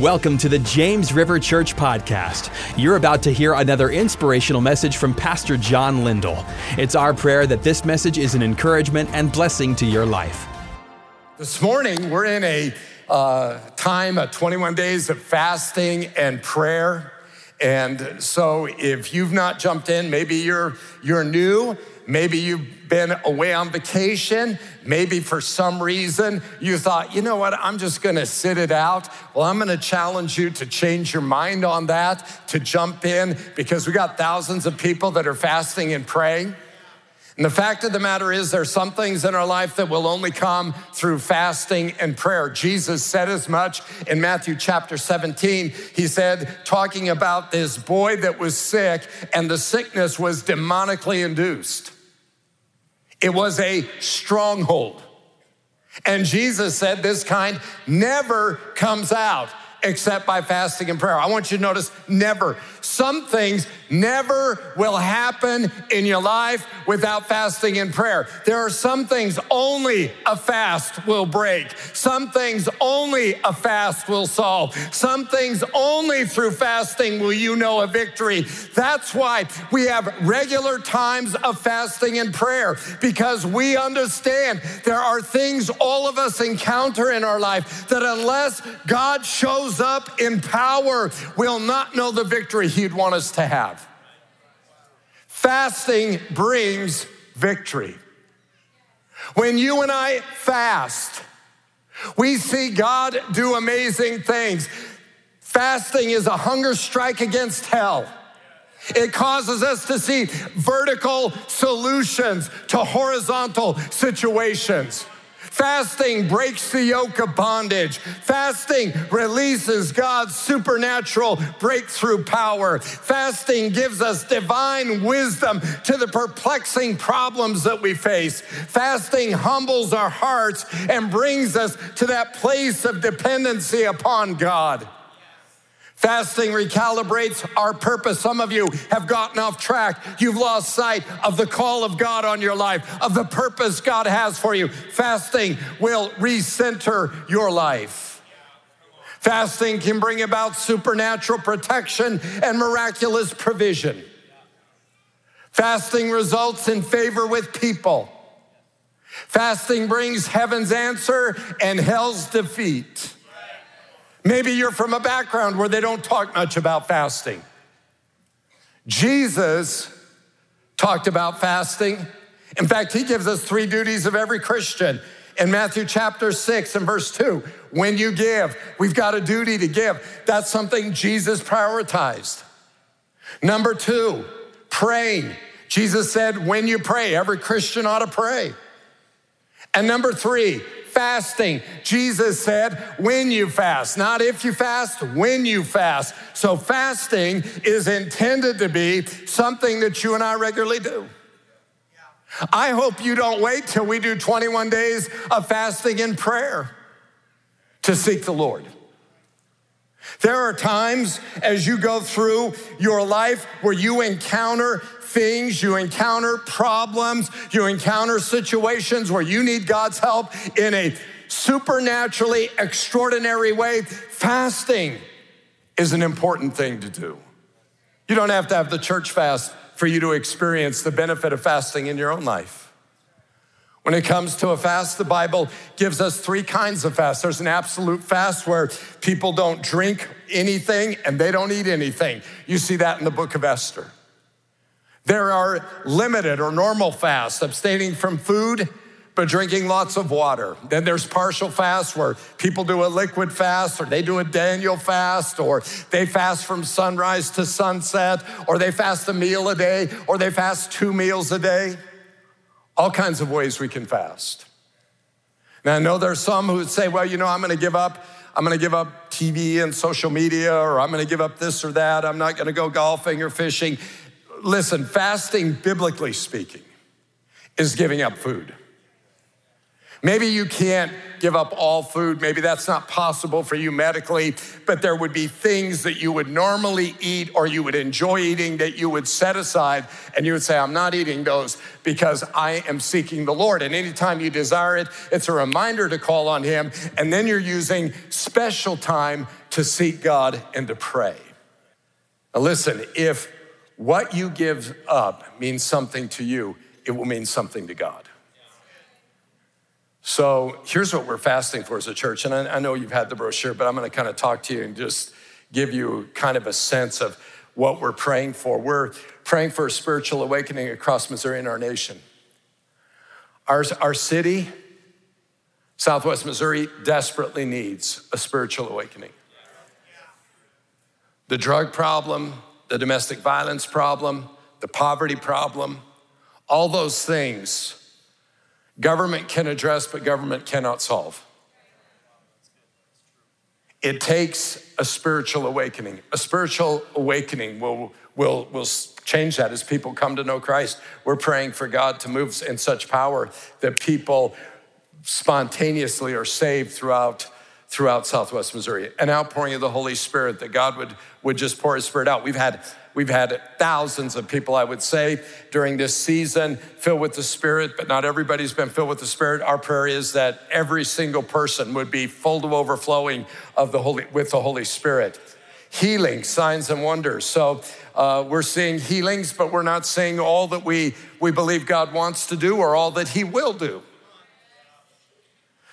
Welcome to the James River Church Podcast. You're about to hear another inspirational message from Pastor John Lindell. It's our prayer that this message is an encouragement and blessing to your life. This morning, we're in a uh, time of 21 days of fasting and prayer. And so, if you've not jumped in, maybe you're, you're new, maybe you've been away on vacation. Maybe for some reason you thought, you know what, I'm just gonna sit it out. Well, I'm gonna challenge you to change your mind on that, to jump in, because we got thousands of people that are fasting and praying. And the fact of the matter is, there's some things in our life that will only come through fasting and prayer. Jesus said as much in Matthew chapter 17. He said, talking about this boy that was sick, and the sickness was demonically induced. It was a stronghold. And Jesus said this kind never comes out except by fasting and prayer. I want you to notice never. Some things never will happen in your life without fasting and prayer. There are some things only a fast will break. Some things only a fast will solve. Some things only through fasting will you know a victory. That's why we have regular times of fasting and prayer because we understand there are things all of us encounter in our life that unless God shows up in power, we'll not know the victory He'd want us to have. Fasting brings victory. When you and I fast, we see God do amazing things. Fasting is a hunger strike against hell. It causes us to see vertical solutions to horizontal situations. Fasting breaks the yoke of bondage. Fasting releases God's supernatural breakthrough power. Fasting gives us divine wisdom to the perplexing problems that we face. Fasting humbles our hearts and brings us to that place of dependency upon God. Fasting recalibrates our purpose. Some of you have gotten off track. You've lost sight of the call of God on your life, of the purpose God has for you. Fasting will recenter your life. Fasting can bring about supernatural protection and miraculous provision. Fasting results in favor with people. Fasting brings heaven's answer and hell's defeat. Maybe you're from a background where they don't talk much about fasting. Jesus talked about fasting. In fact, he gives us three duties of every Christian. In Matthew chapter 6 and verse 2, when you give, we've got a duty to give. That's something Jesus prioritized. Number two, praying. Jesus said, when you pray, every Christian ought to pray. And number three, fasting. Jesus said, when you fast, not if you fast, when you fast. So fasting is intended to be something that you and I regularly do. I hope you don't wait till we do 21 days of fasting and prayer to seek the Lord. There are times as you go through your life where you encounter things, you encounter problems, you encounter situations where you need God's help in a supernaturally extraordinary way. Fasting is an important thing to do. You don't have to have the church fast for you to experience the benefit of fasting in your own life. When it comes to a fast, the Bible gives us three kinds of fast. There's an absolute fast where people don't drink anything and they don't eat anything. You see that in the book of Esther. There are limited or normal fasts, abstaining from food, but drinking lots of water. Then there's partial fast where people do a liquid fast, or they do a Daniel fast, or they fast from sunrise to sunset, or they fast a meal a day, or they fast two meals a day. All kinds of ways we can fast. Now, I know there's some who say, well, you know, I'm gonna give up. I'm gonna give up TV and social media, or I'm gonna give up this or that. I'm not gonna go golfing or fishing. Listen, fasting, biblically speaking, is giving up food. Maybe you can't give up all food. Maybe that's not possible for you medically, but there would be things that you would normally eat or you would enjoy eating that you would set aside and you would say, I'm not eating those because I am seeking the Lord. And anytime you desire it, it's a reminder to call on Him. And then you're using special time to seek God and to pray. Now, listen, if what you give up means something to you, it will mean something to God. So here's what we're fasting for as a church. And I, I know you've had the brochure, but I'm going to kind of talk to you and just give you kind of a sense of what we're praying for. We're praying for a spiritual awakening across Missouri and our nation. Our, our city, Southwest Missouri, desperately needs a spiritual awakening. The drug problem, the domestic violence problem, the poverty problem, all those things Government can address, but government cannot solve. It takes a spiritual awakening. A spiritual awakening will, will, will change that as people come to know Christ. We're praying for God to move in such power that people spontaneously are saved throughout, throughout Southwest Missouri. An outpouring of the Holy Spirit that God would, would just pour his spirit out. We've had We've had thousands of people, I would say, during this season filled with the Spirit, but not everybody's been filled with the Spirit. Our prayer is that every single person would be full to overflowing of the Holy, with the Holy Spirit. Healing, signs, and wonders. So uh, we're seeing healings, but we're not seeing all that we, we believe God wants to do or all that He will do.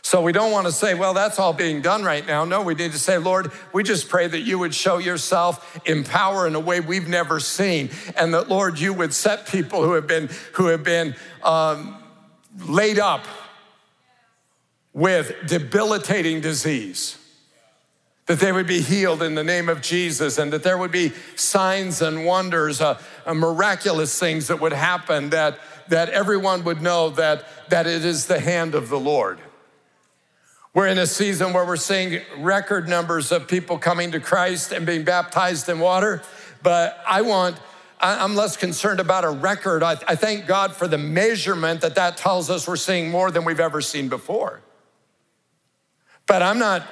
So we don't want to say, well, that's all being done right now. No, we need to say, Lord, we just pray that you would show yourself in power in a way we've never seen. And that, Lord, you would set people who have been, who have been um, laid up with debilitating disease that they would be healed in the name of Jesus, and that there would be signs and wonders, uh, uh, miraculous things that would happen, that, that everyone would know that, that it is the hand of the Lord. We're in a season where we're seeing record numbers of people coming to Christ and being baptized in water. But I want, I'm less concerned about a record. I, thank God for the measurement that that tells us we're seeing more than we've ever seen before. But I'm not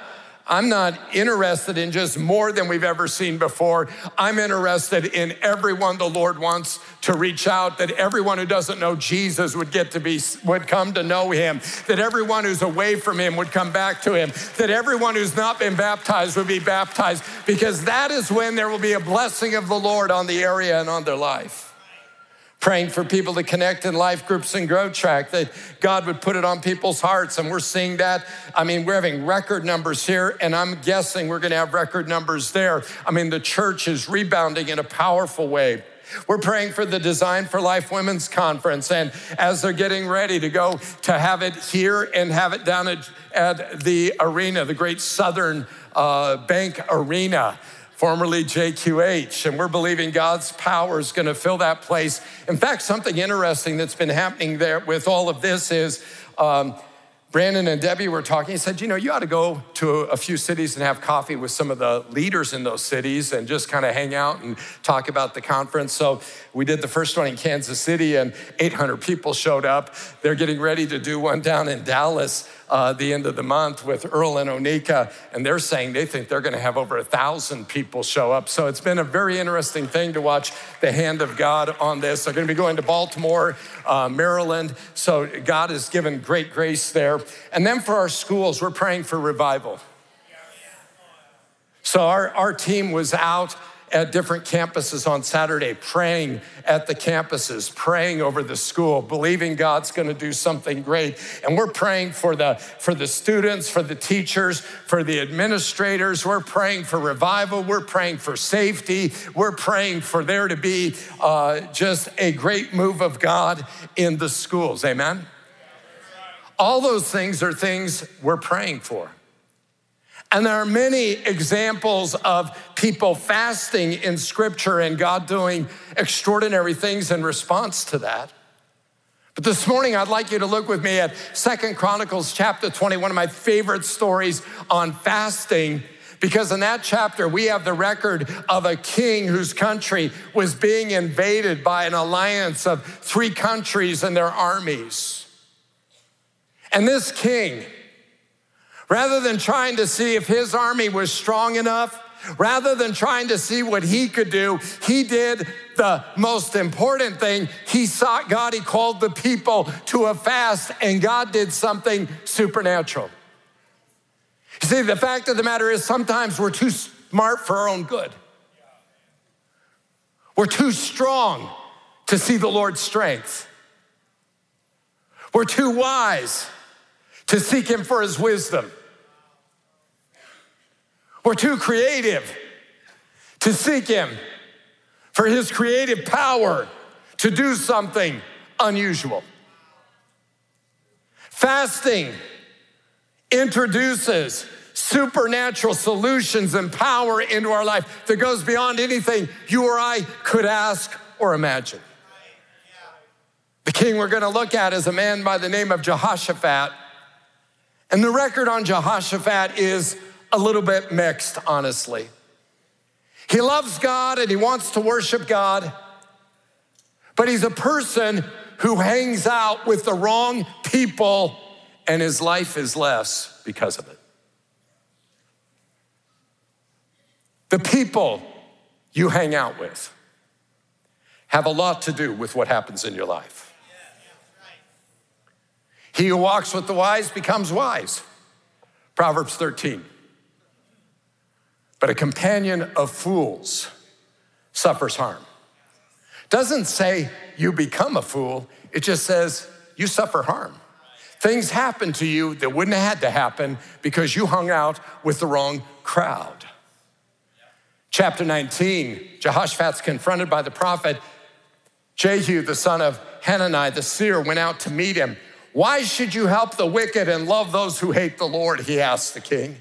I'm not interested in just more than we've ever seen before. I'm interested in everyone the Lord wants to reach out, that everyone who doesn't know Jesus would get to be, would come to know him, that everyone who's away from him would come back to him, that everyone who's not been baptized would be baptized, because that is when there will be a blessing of the Lord on the area and on their life praying for people to connect in life groups and grow track, that God would put it on people's hearts. And we're seeing that. I mean, we're having record numbers here, and I'm guessing we're going to have record numbers there. I mean, the church is rebounding in a powerful way. We're praying for the Design for Life Women's Conference. And as they're getting ready to go to have it here and have it down at, at the arena, the Great Southern uh, Bank Arena, formerly JQH, and we're believing God's power is going to fill that place. In fact, something interesting that's been happening there with all of this is um, Brandon and Debbie were talking. He said, You know, you ought to go to a few cities and have coffee with some of the leaders in those cities and just kind of hang out and talk about the conference. So we did the first one in Kansas City, and 800 people showed up. They're getting ready to do one down in Dallas uh, the end of the month with Earl and Onika, and they're saying they think they're going to have over a thousand people show up. So it's been a very interesting thing to watch the hand of God on this. They're going to be going to Baltimore, uh, Maryland. So God has given great grace there. And then for our schools, we're praying for revival. So our, our team was out at different campuses on Saturday, praying at the campuses, praying over the school, believing God's going to do something great. And we're praying for the for the students, for the teachers, for the administrators. We're praying for revival. We're praying for safety. We're praying for there to be uh, just a great move of God in the schools. Amen. All those things are things we're praying for. And there are many examples of people fasting in scripture and God doing extraordinary things in response to that. But this morning, I'd like you to look with me at Second Chronicles chapter 20, one of my favorite stories on fasting, because in that chapter, we have the record of a king whose country was being invaded by an alliance of three countries and their armies. And this king, rather than trying to see if his army was strong enough, rather than trying to see what he could do, he did the most important thing. He sought God, he called the people to a fast, and God did something supernatural. You see, the fact of the matter is sometimes we're too smart for our own good. We're too strong to see the Lord's strength. We're too wise to seek Him for His wisdom. We're too creative to seek Him for His creative power to do something unusual. Fasting introduces supernatural solutions and power into our life that goes beyond anything you or I could ask or imagine. The king we're going to look at is a man by the name of Jehoshaphat. And the record on Jehoshaphat is a little bit mixed, honestly. He loves God and he wants to worship God, but he's a person who hangs out with the wrong people and his life is less because of it. The people you hang out with have a lot to do with what happens in your life. He who walks with the wise becomes wise. Proverbs 13. But a companion of fools suffers harm. Doesn't say you become a fool, it just says you suffer harm. Things happen to you that wouldn't have had to happen because you hung out with the wrong crowd. Chapter 19, Jehoshaphat's confronted by the prophet. Jehu, the son of Hanani, the seer, went out to meet him. Why should you help the wicked and love those who hate the Lord? He asked the king.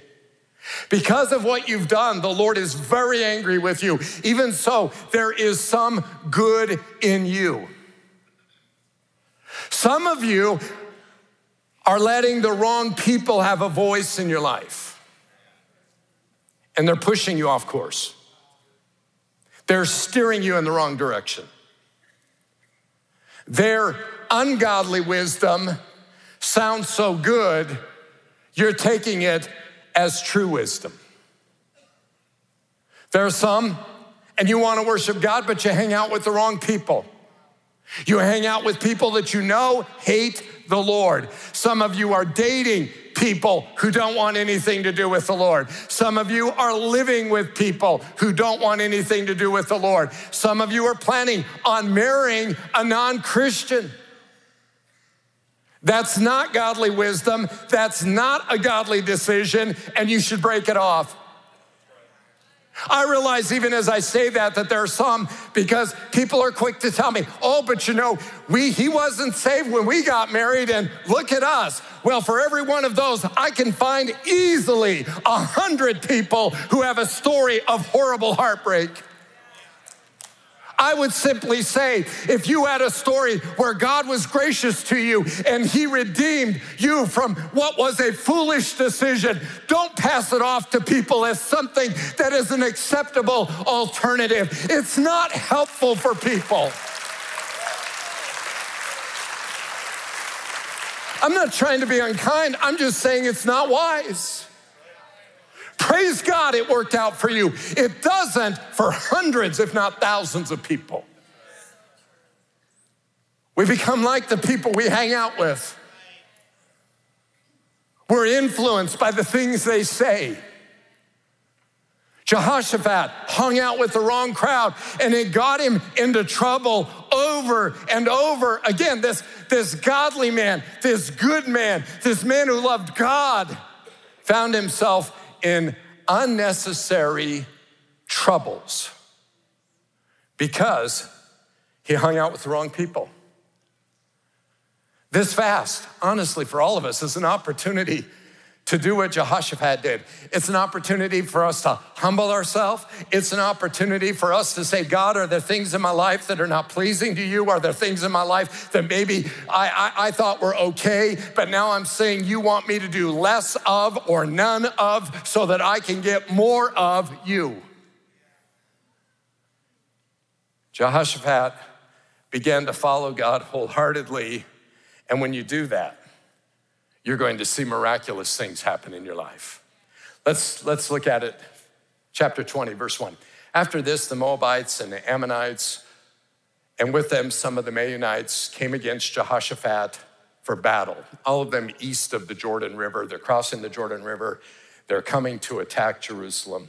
Because of what you've done, the Lord is very angry with you. Even so, there is some good in you. Some of you are letting the wrong people have a voice in your life, and they're pushing you off course. They're steering you in the wrong direction. Their ungodly wisdom sounds so good, you're taking it as true wisdom. There are some, and you want to worship God, but you hang out with the wrong people. You hang out with people that you know hate the Lord. Some of you are dating people who don't want anything to do with the Lord. Some of you are living with people who don't want anything to do with the Lord. Some of you are planning on marrying a non Christian. That's not godly wisdom. That's not a godly decision, and you should break it off. I realize even as I say that that there are some because people are quick to tell me, "Oh, but you know, we he wasn't saved when we got married and look at us." Well, for every one of those, I can find easily a hundred people who have a story of horrible heartbreak. I would simply say if you had a story where God was gracious to you and he redeemed you from what was a foolish decision, don't pass it off to people as something that is an acceptable alternative. It's not helpful for people. I'm not trying to be unkind, I'm just saying it's not wise. Praise God, it worked out for you. It doesn't for hundreds, if not thousands of people. We become like the people we hang out with. We're influenced by the things they say. Jehoshaphat hung out with the wrong crowd and it got him into trouble over and over again. This, this godly man, this good man, this man who loved God found himself in unnecessary troubles because he hung out with the wrong people. This fast, honestly, for all of us, is an opportunity to do what Jehoshaphat did. It's an opportunity for us to humble ourselves. It's an opportunity for us to say, God, are there things in my life that are not pleasing to you? Are there things in my life that maybe I, I, I thought were okay, but now I'm saying you want me to do less of or none of so that I can get more of you? Jehoshaphat began to follow God wholeheartedly. And when you do that, you're going to see miraculous things happen in your life. Let's, let's look at it. Chapter 20, verse 1. After this, the Moabites and the Ammonites, and with them some of the Meunites, came against Jehoshaphat for battle. All of them east of the Jordan River. They're crossing the Jordan River. They're coming to attack Jerusalem.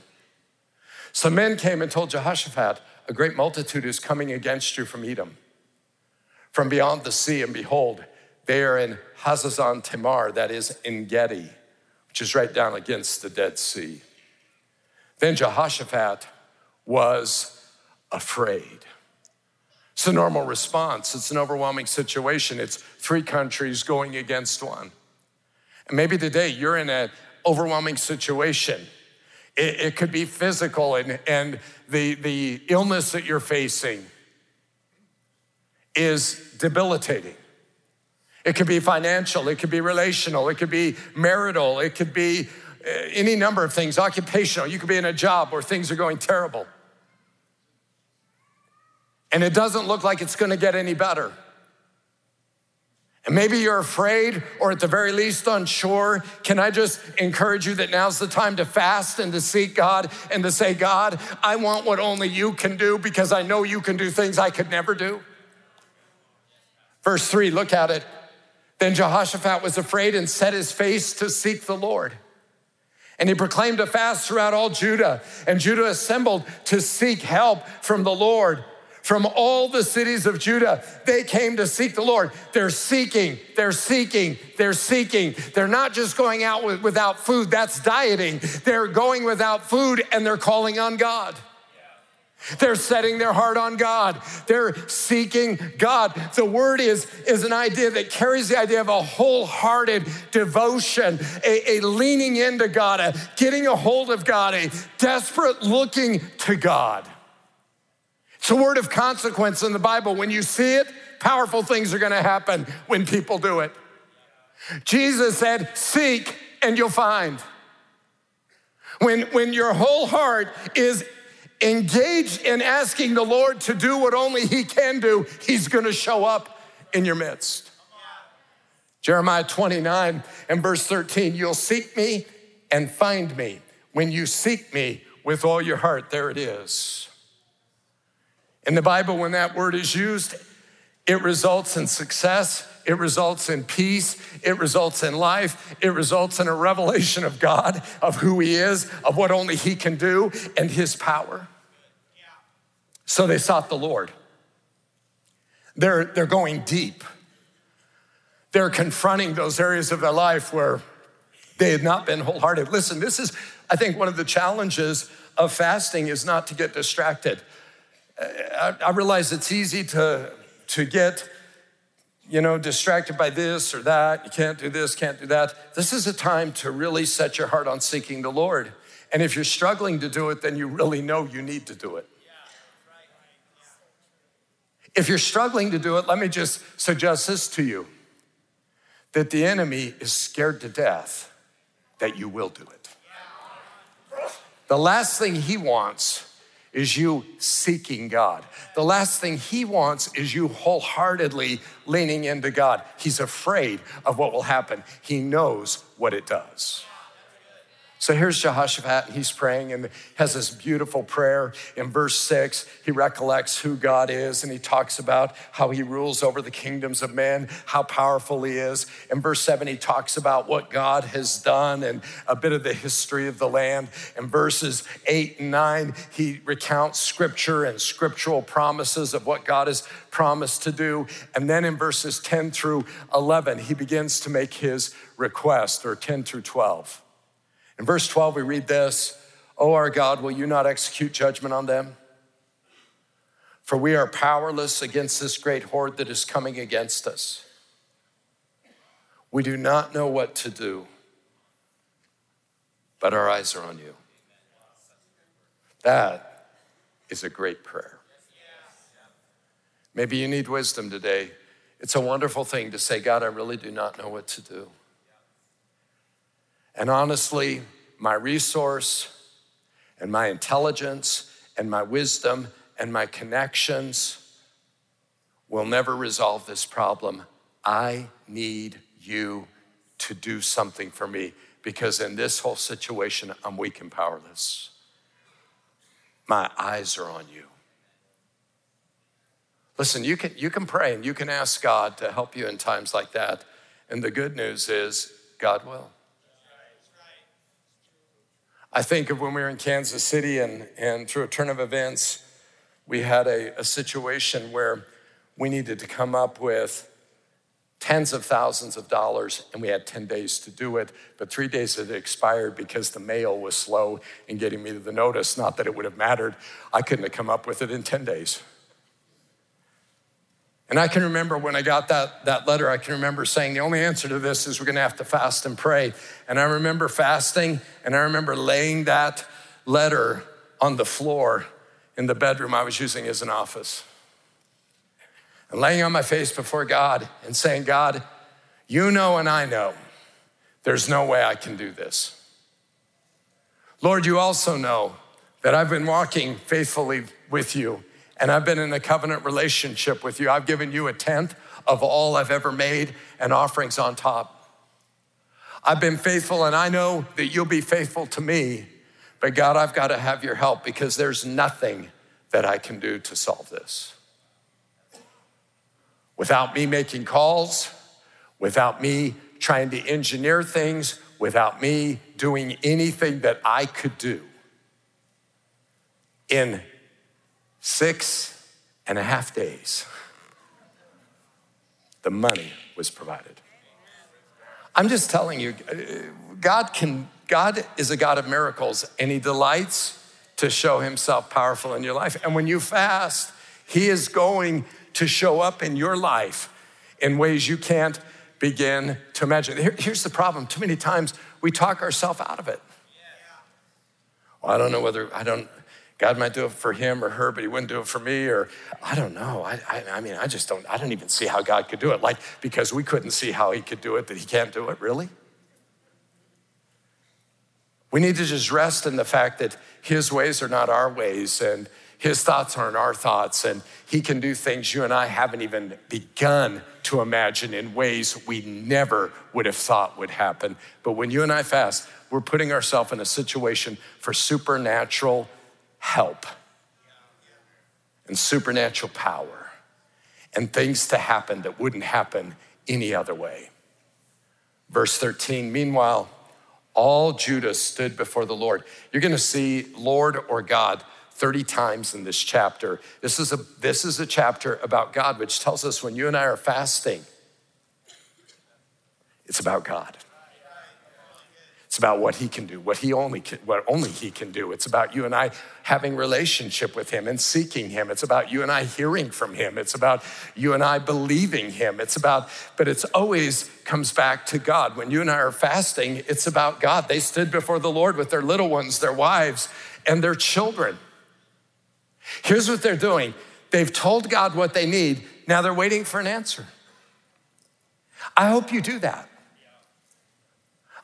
Some men came and told Jehoshaphat, A great multitude is coming against you from Edom, from beyond the sea, and behold, they are in Hazazon Tamar, that is Engedi, which is right down against the Dead Sea. Then Jehoshaphat was afraid. It's a normal response. It's an overwhelming situation. It's three countries going against one. And maybe today you're in an overwhelming situation. It, it could be physical and, and the, the illness that you're facing is debilitating. It could be financial, it could be relational, it could be marital, it could be uh, any number of things, occupational. You could be in a job where things are going terrible. And it doesn't look like it's gonna get any better. And maybe you're afraid or at the very least unsure. Can I just encourage you that now's the time to fast and to seek God and to say, God, I want what only you can do because I know you can do things I could never do? Verse three, look at it. Then Jehoshaphat was afraid and set his face to seek the Lord. And he proclaimed a fast throughout all Judah. And Judah assembled to seek help from the Lord. From all the cities of Judah, they came to seek the Lord. They're seeking, they're seeking, they're seeking. They're not just going out with, without food, that's dieting. They're going without food and they're calling on God. They're setting their heart on God. They're seeking God. The word is, is an idea that carries the idea of a wholehearted devotion, a, a leaning into God, a getting a hold of God, a desperate looking to God. It's a word of consequence in the Bible. When you see it, powerful things are going to happen when people do it. Jesus said, Seek and you'll find. When, when your whole heart is engaged in asking the Lord to do what only He can do, He's gonna show up in your midst. Jeremiah 29 and verse 13, you'll seek me and find me when you seek me with all your heart. There it is. In the Bible, when that word is used, it results in success, it results in peace, it results in life, it results in a revelation of God, of who He is, of what only He can do, and His power. So they sought the Lord. They're, they're going deep. They're confronting those areas of their life where they had not been wholehearted. Listen, this is, I think, one of the challenges of fasting is not to get distracted. I, I realize it's easy to, to get, you know, distracted by this or that. You can't do this, can't do that. This is a time to really set your heart on seeking the Lord. And if you're struggling to do it, then you really know you need to do it. If you're struggling to do it, let me just suggest this to you that the enemy is scared to death that you will do it. The last thing he wants is you seeking God. The last thing he wants is you wholeheartedly leaning into God. He's afraid of what will happen, he knows what it does. So here's Jehoshaphat, he's praying and has this beautiful prayer. In verse six, he recollects who God is and he talks about how he rules over the kingdoms of men, how powerful he is. In verse seven, he talks about what God has done and a bit of the history of the land. In verses eight and nine, he recounts scripture and scriptural promises of what God has promised to do. And then in verses 10 through 11, he begins to make his request, or 10 through 12. In verse 12, we read this Oh, our God, will you not execute judgment on them? For we are powerless against this great horde that is coming against us. We do not know what to do, but our eyes are on you. That is a great prayer. Maybe you need wisdom today. It's a wonderful thing to say, God, I really do not know what to do. And honestly, my resource and my intelligence and my wisdom and my connections will never resolve this problem. I need you to do something for me because in this whole situation, I'm weak and powerless. My eyes are on you. Listen, you can, you can pray and you can ask God to help you in times like that. And the good news is, God will. I think of when we were in Kansas City and, and through a turn of events, we had a, a situation where we needed to come up with tens of thousands of dollars and we had 10 days to do it but three days had expired because the mail was slow in getting me the notice. Not that it would have mattered. I couldn't have come up with it in 10 days and I can remember when I got that, that letter, I can remember saying, the only answer to this is we're gonna have to fast and pray. And I remember fasting, and I remember laying that letter on the floor in the bedroom I was using as an office. And laying on my face before God and saying, God, you know and I know there's no way I can do this. Lord, you also know that I've been walking faithfully with you and I've been in a covenant relationship with you. I've given you a tenth of all I've ever made and offerings on top. I've been faithful and I know that you'll be faithful to me, but God, I've got to have your help because there's nothing that I can do to solve this. Without me making calls, without me trying to engineer things, without me doing anything that I could do in Six and a half days, the money was provided. I'm just telling you, God can, God is a God of miracles and he delights to show himself powerful in your life. And when you fast, he is going to show up in your life in ways you can't begin to imagine. Here, here's the problem too many times we talk ourselves out of it. Well, I don't know whether, I don't, God might do it for him or her, but he wouldn't do it for me, or I don't know. I, I, I, mean, I just don't, I don't even see how God could do it. Like, because we couldn't see how he could do it, that he can't do it, really? We need to just rest in the fact that his ways are not our ways, and his thoughts aren't our thoughts, and he can do things you and I haven't even begun to imagine in ways we never would have thought would happen. But when you and I fast, we're putting ourselves in a situation for supernatural help and supernatural power and things to happen that wouldn't happen any other way. Verse 13, meanwhile, all Judah stood before the Lord. You're gonna see Lord or God 30 times in this chapter. This is a, this is a chapter about God, which tells us when you and I are fasting, it's about God. It's about what he can do, what he only can, what only he can do. It's about you and I having relationship with him and seeking him. It's about you and I hearing from him. It's about you and I believing him. It's about, but it's always comes back to God. When you and I are fasting, it's about God. They stood before the Lord with their little ones, their wives, and their children. Here's what they're doing. They've told God what they need. Now they're waiting for an answer. I hope you do that.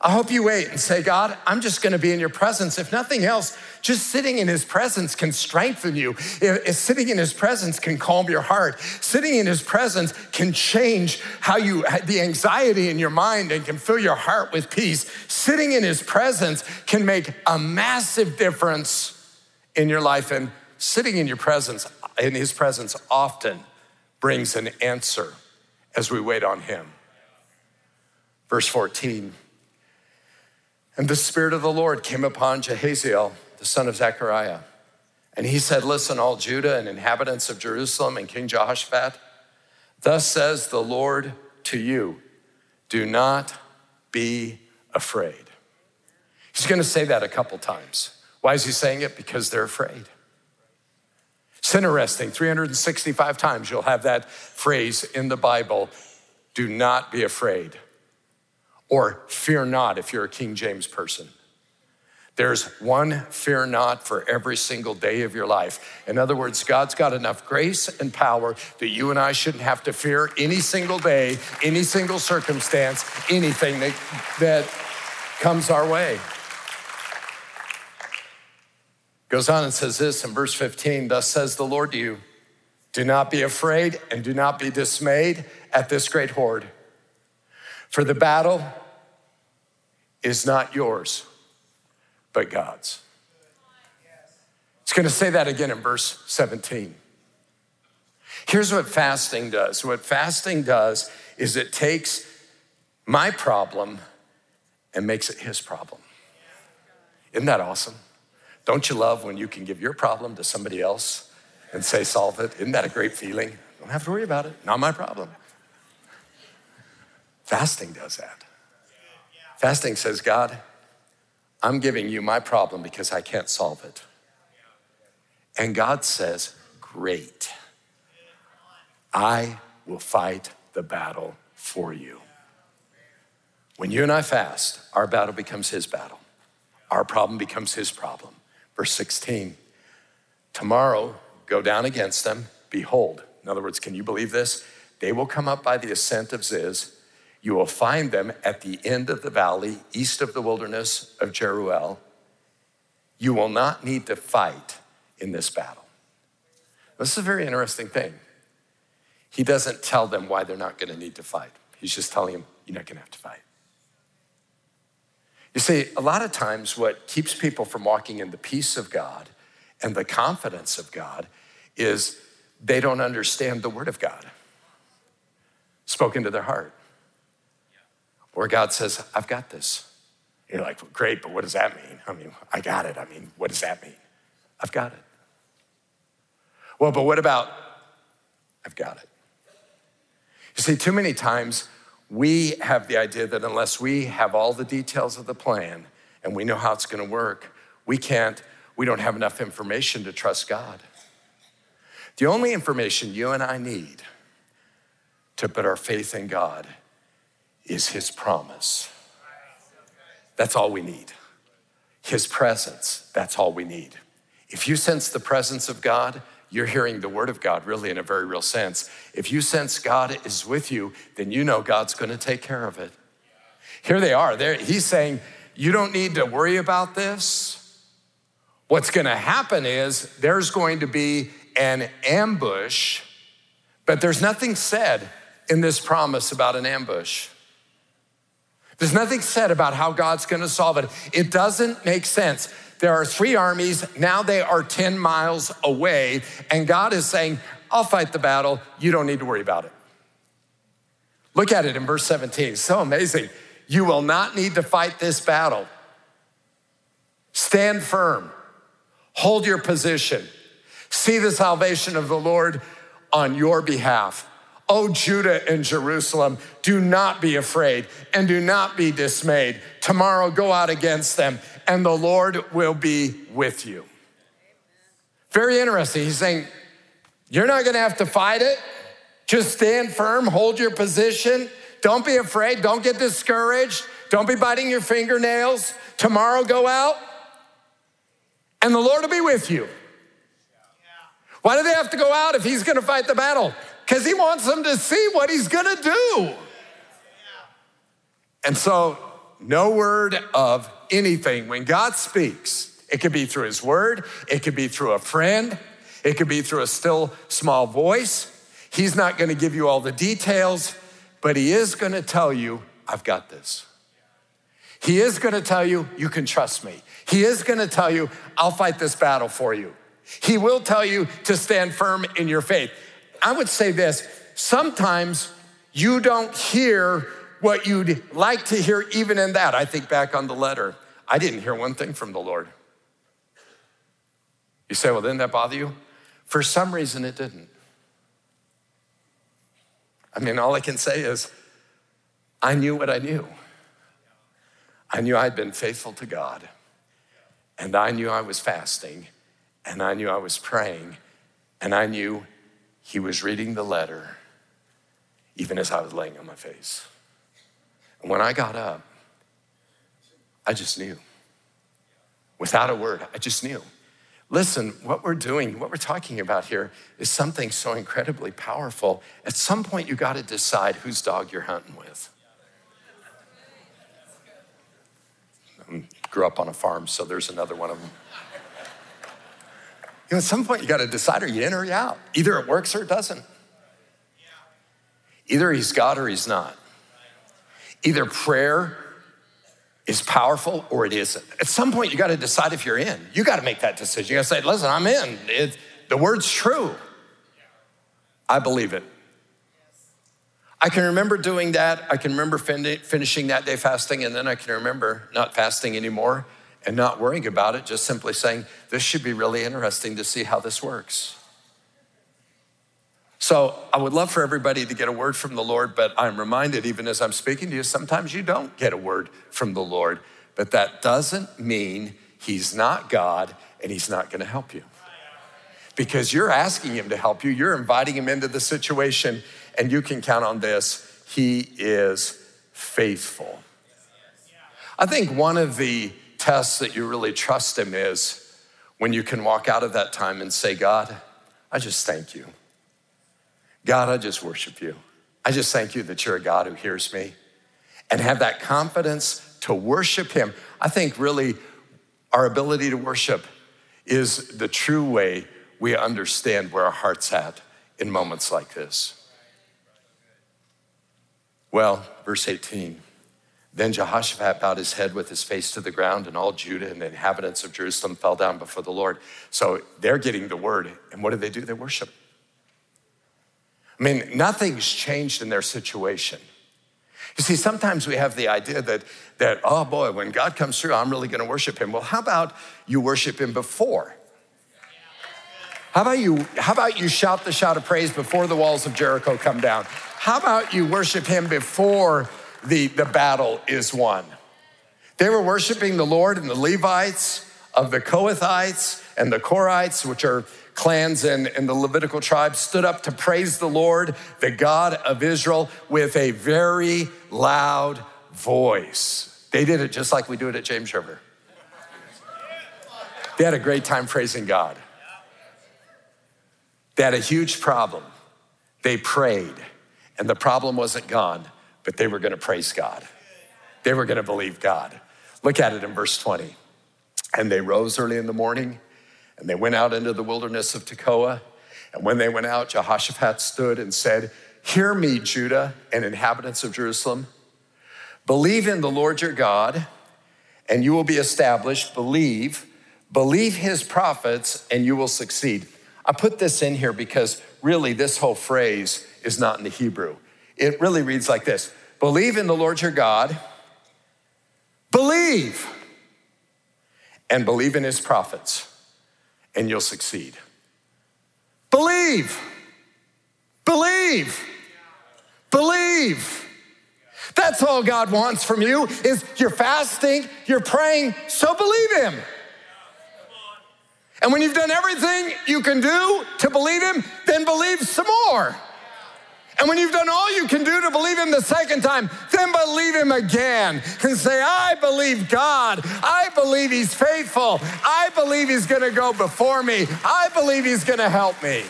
I hope you wait and say, God, I'm just gonna be in your presence. If nothing else, just sitting in his presence can strengthen you. If, if sitting in his presence can calm your heart. Sitting in his presence can change how you, the anxiety in your mind and can fill your heart with peace. Sitting in his presence can make a massive difference in your life. And sitting in your presence, in his presence, often brings an answer as we wait on him. Verse 14. And the Spirit of the Lord came upon Jahaziel, the son of Zechariah. And he said, Listen, all Judah and inhabitants of Jerusalem and King Jehoshaphat, thus says the Lord to you, do not be afraid. He's gonna say that a couple times. Why is he saying it? Because they're afraid. It's interesting, 365 times you'll have that phrase in the Bible do not be afraid or fear not if you're a King James person. There's one fear not for every single day of your life. In other words, God's got enough grace and power that you and I shouldn't have to fear any single day, any single circumstance, anything that, that comes our way. Goes on and says this in verse 15 Thus says the Lord to you, do not be afraid and do not be dismayed at this great horde for the battle is not yours, but God's. It's going to say that again in verse 17. Here's what fasting does what fasting does is it takes my problem and makes it his problem. Isn't that awesome? Don't you love when you can give your problem to somebody else and say, solve it? Isn't that a great feeling? Don't have to worry about it. Not my problem. Fasting does that. Fasting says, God, I'm giving you my problem because I can't solve it. And God says, Great. I will fight the battle for you. When you and I fast, our battle becomes his battle. Our problem becomes his problem. Verse 16, tomorrow go down against them. Behold, in other words, can you believe this? They will come up by the ascent of Ziz. You will find them at the end of the valley, east of the wilderness of Jeruel. You will not need to fight in this battle. This is a very interesting thing. He doesn't tell them why they're not going to need to fight. He's just telling them, you're not going to have to fight. You see, a lot of times what keeps people from walking in the peace of God and the confidence of God is they don't understand the word of God spoken to their heart. Where God says, I've got this. You're like, well, great, but what does that mean? I mean, I got it. I mean, what does that mean? I've got it. Well, but what about, I've got it. You see, too many times we have the idea that unless we have all the details of the plan and we know how it's going to work, we can't, we don't have enough information to trust God. The only information you and I need to put our faith in God is His promise. That's all we need. His presence, that's all we need. If you sense the presence of God, you're hearing the word of God really in a very real sense. If you sense God is with you, then you know God's going to take care of it. Here they are. They're, he's saying, You don't need to worry about this. What's going to happen is there's going to be an ambush, but there's nothing said in this promise about an ambush. There's nothing said about how God's to solve it. It doesn't make sense. There are three armies. Now they are 10 miles away. And God is saying, I'll fight the battle. You don't need to worry about it. Look at it in verse 17. So amazing. You will not need to fight this battle. Stand firm, hold your position, see the salvation of the Lord on your behalf. O Judah and Jerusalem, do not be afraid and do not be dismayed. Tomorrow go out against them and the Lord will be with you. Very interesting. He's saying, You're not gonna have to fight it. Just stand firm, hold your position. Don't be afraid. Don't get discouraged. Don't be biting your fingernails. Tomorrow, go out, and the Lord will be with you. Why do they have to go out if he's gonna fight the battle? Because he wants them to see what he's gonna do. And so, no word of anything. When God speaks, it could be through his word, it could be through a friend, it could be through a still small voice. He's not gonna give you all the details, but he is gonna tell you, I've got this. He is gonna tell you, you can trust me. He is gonna tell you, I'll fight this battle for you. He will tell you to stand firm in your faith. I would say this sometimes you don't hear what you'd like to hear, even in that. I think back on the letter. I didn't hear one thing from the Lord. You say, well, didn't that bother you? For some reason, it didn't. I mean, all I can say is, I knew what I knew. I knew I'd been faithful to God, and I knew I was fasting, and I knew I was praying, and I knew He was reading the letter even as I was laying on my face. And when I got up, I just knew. Without a word, I just knew. Listen, what we're doing, what we're talking about here is something so incredibly powerful. At some point, you got to decide whose dog you're hunting with. I grew up on a farm, so there's another one of them. You know, at some point, you got to decide are you in or you out? Either it works or it doesn't. Either he's God or he's not. Either prayer is powerful or it isn't. At some point, you got to decide if you're in. You got to make that decision. You got to say, listen, I'm in. It, the word's true. I believe it. I can remember doing that. I can remember fin- finishing that day fasting, and then I can remember not fasting anymore and not worrying about it, just simply saying, this should be really interesting to see how this works. So I would love for everybody to get a word from the Lord, but I'm reminded, even as I'm speaking to you, sometimes you don't get a word from the Lord. But that doesn't mean He's not God and He's not gonna help you. Because you're asking Him to help you, you're inviting Him into the situation, and you can count on this He is faithful. I think one of the tests that you really trust Him is when you can walk out of that time and say, God, I just thank you. God, I just worship you. I just thank you that you're a God who hears me and have that confidence to worship Him. I think really our ability to worship is the true way we understand where our heart's at in moments like this. Well, verse 18. Then Jehoshaphat bowed his head with his face to the ground, and all Judah and the inhabitants of Jerusalem fell down before the Lord. So they're getting the word. And what do they do? They worship. I mean, nothing's changed in their situation. You see, sometimes we have the idea that, that oh boy, when God comes through, I'm really gonna worship him. Well, how about you worship him before? How about you, how about you shout the shout of praise before the walls of Jericho come down? How about you worship him before the, the battle is won? They were worshiping the Lord and the Levites of the Kohathites and the Korites, which are clans and, and the Levitical tribes stood up to praise the Lord, the God of Israel, with a very loud voice. They did it just like we do it at James River. They had a great time praising God. They had a huge problem. They prayed, and the problem wasn't gone, but they were gonna praise God. They were gonna believe God. Look at it in verse 20. And they rose early in the morning and they went out into the wilderness of Tekoa. And when they went out, Jehoshaphat stood and said, Hear me, Judah and inhabitants of Jerusalem. Believe in the Lord your God, and you will be established. Believe, believe his prophets, and you will succeed. I put this in here because really this whole phrase is not in the Hebrew. It really reads like this Believe in the Lord your God, believe, and believe in his prophets and you'll succeed. Believe. Believe. Believe. That's all God wants from you is you're fasting, you're praying, so believe him. And when you've done everything you can do to believe him, then believe some more. And when you've done all you can do to believe him the second time, then believe him again and say, I believe God. I believe he's faithful. I believe he's going to go before me. I believe he's going to help me.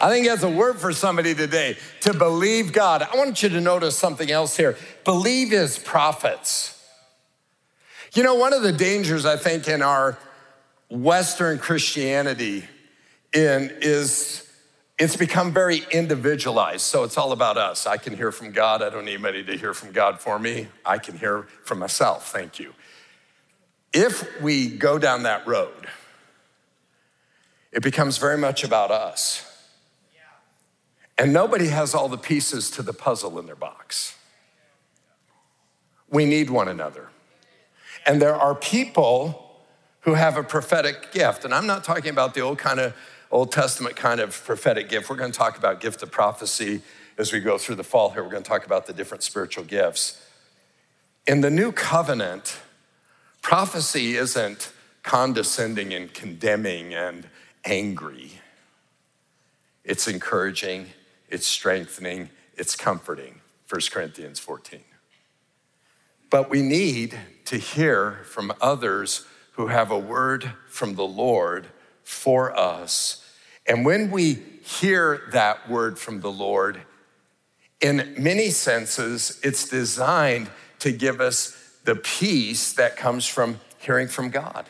I think that's a word for somebody today to believe God. I want you to notice something else here believe his prophets. You know, one of the dangers I think in our Western Christianity in, is it's become very individualized. So it's all about us. I can hear from God. I don't need anybody to hear from God for me. I can hear from myself. Thank you. If we go down that road, it becomes very much about us. And nobody has all the pieces to the puzzle in their box. We need one another. And there are people who have a prophetic gift. And I'm not talking about the old kind of Old Testament kind of prophetic gift. We're going to talk about gift of prophecy as we go through the fall here. We're going to talk about the different spiritual gifts. In the new covenant, prophecy isn't condescending and condemning and angry. It's encouraging, it's strengthening, it's comforting. 1 Corinthians 14. But we need to hear from others who have a word from the Lord for us and when we hear that word from the Lord, in many senses, it's designed to give us the peace that comes from hearing from God.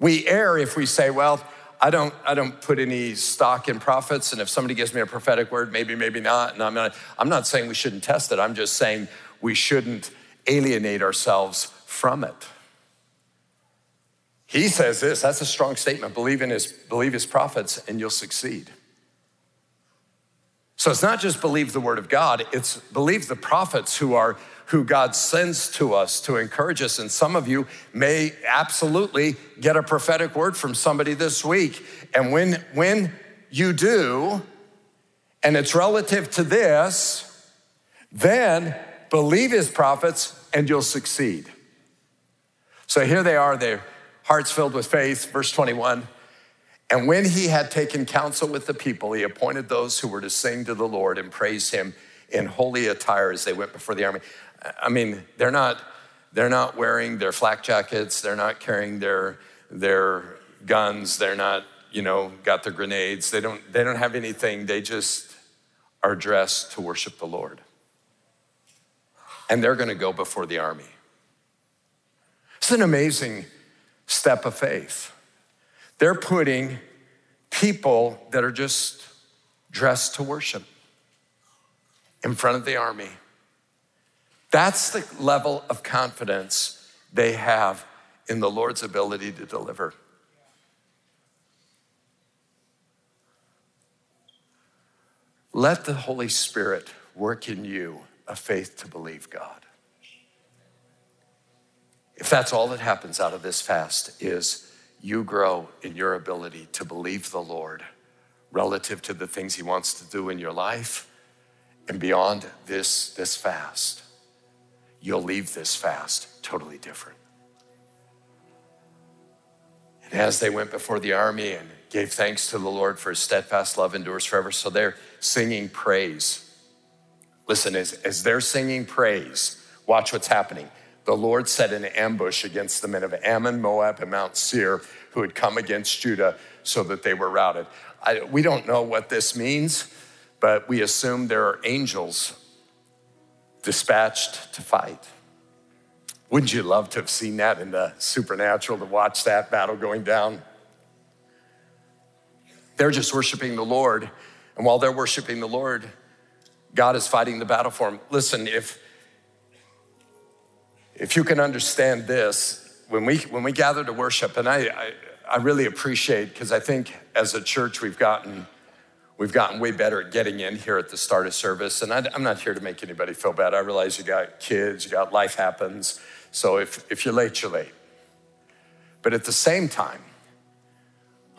We err if we say, well, I don't, I don't put any stock in prophets, and if somebody gives me a prophetic word, maybe, maybe not. And I'm not, I'm not saying we shouldn't test it. I'm just saying we shouldn't alienate ourselves from it. He says this, that's a strong statement. Believe in his, believe his prophets and you'll succeed. So it's not just believe the word of God, it's believe the prophets who are who God sends to us to encourage us. And some of you may absolutely get a prophetic word from somebody this week. And when, when you do, and it's relative to this, then believe his prophets and you'll succeed. So here they are, their hearts filled with faith. Verse 21 And when he had taken counsel with the people, he appointed those who were to sing to the Lord and praise him in holy attire as they went before the army. I mean, they're not, they're not wearing their flak jackets, they're not carrying their, their guns, they're not, you know, got their grenades. They don't, they don't have anything. They just are dressed to worship the Lord. And they're gonna go before the army. It's an amazing step of faith. They're putting people that are just dressed to worship in front of the army. That's the level of confidence they have in the Lord's ability to deliver. Let the Holy Spirit work in you a faith to believe God. If that's all that happens out of this fast is you grow in your ability to believe the Lord relative to the things he wants to do in your life and beyond this this fast you'll leave this fast totally different. And as they went before the army and gave thanks to the Lord for his steadfast love endures forever, so they're singing praise. Listen, as, as they're singing praise, watch what's happening. The Lord set an ambush against the men of Ammon, Moab, and Mount Seir who had come against Judah so that they were routed. I, we don't know what this means, but we assume there are angels dispatched to fight. Wouldn't you love to have seen that in the supernatural, to watch that battle going down? They're just worshiping the Lord. And while they're worshiping the Lord, God is fighting the battle for them. Listen, if, if you can understand this, when we, when we gather to worship, and I, I, I really appreciate, because I think as a church we've gotten We've gotten way better at getting in here at the start of service. And I, am not here to make anybody feel bad. I realize you got kids, you got life happens. So if, if you're late, you're late. But at the same time,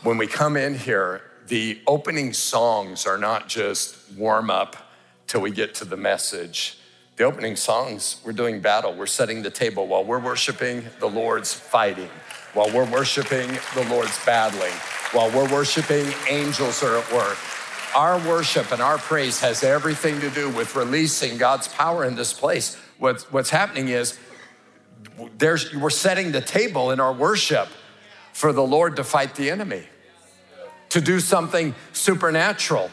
when we come in here, the opening songs are not just warm up till we get to the message. The opening songs, we're doing battle. We're setting the table while we're worshiping, the Lord's fighting. While we're worshiping, the Lord's battling. While we're worshiping, angels are at work. Our worship and our praise has everything to do with releasing God's power in this place. What's, what's happening is there's, we're setting the table in our worship for the Lord to fight the enemy, to do something supernatural.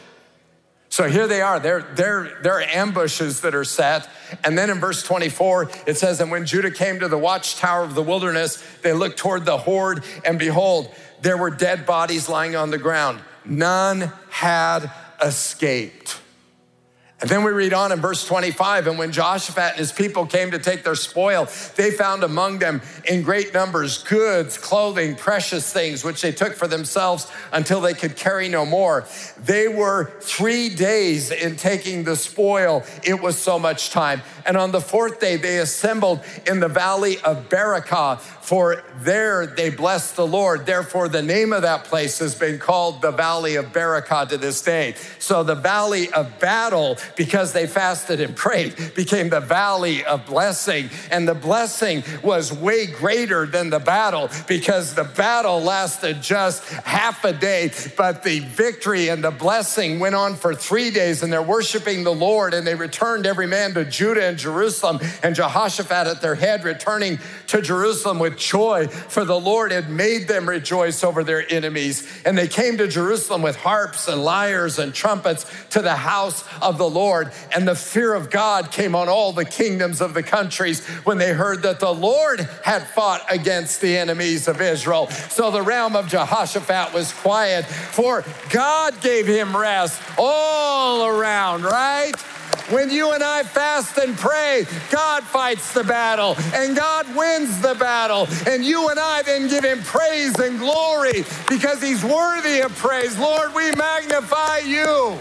So here they are. They're, they're, they're ambushes that are set. And then in verse 24, it says, And when Judah came to the watchtower of the wilderness, they looked toward the horde, and behold, there were dead bodies lying on the ground none had escaped. And then we read on in verse 25, and when Jehoshaphat and his people came to take their spoil, they found among them in great numbers goods, clothing, precious things, which they took for themselves until they could carry no more. They were three days in taking the spoil. It was so much time. And on the fourth day, they assembled in the valley of Berachah, for there they blessed the Lord. Therefore, the name of that place has been called the valley of Berachah to this day. So the valley of battle, because they fasted and prayed, became the valley of blessing. And the blessing was way greater than the battle because the battle lasted just half a day, but the victory and the blessing went on for three days. And they're worshiping the Lord, and they returned every man to Judah and Jerusalem, and Jehoshaphat at their head, returning to Jerusalem with joy, for the Lord had made them rejoice over their enemies. And they came to Jerusalem with harps and lyres and trumpets to the house of the Lord. And the fear of God came on all the kingdoms of the countries when they heard that the Lord had fought against the enemies of Israel. So the realm of Jehoshaphat was quiet, for God gave him rest all around, right? When you and I fast and pray, God fights the battle and God wins the battle. And you and I then give him praise and glory because he's worthy of praise. Lord, we magnify you.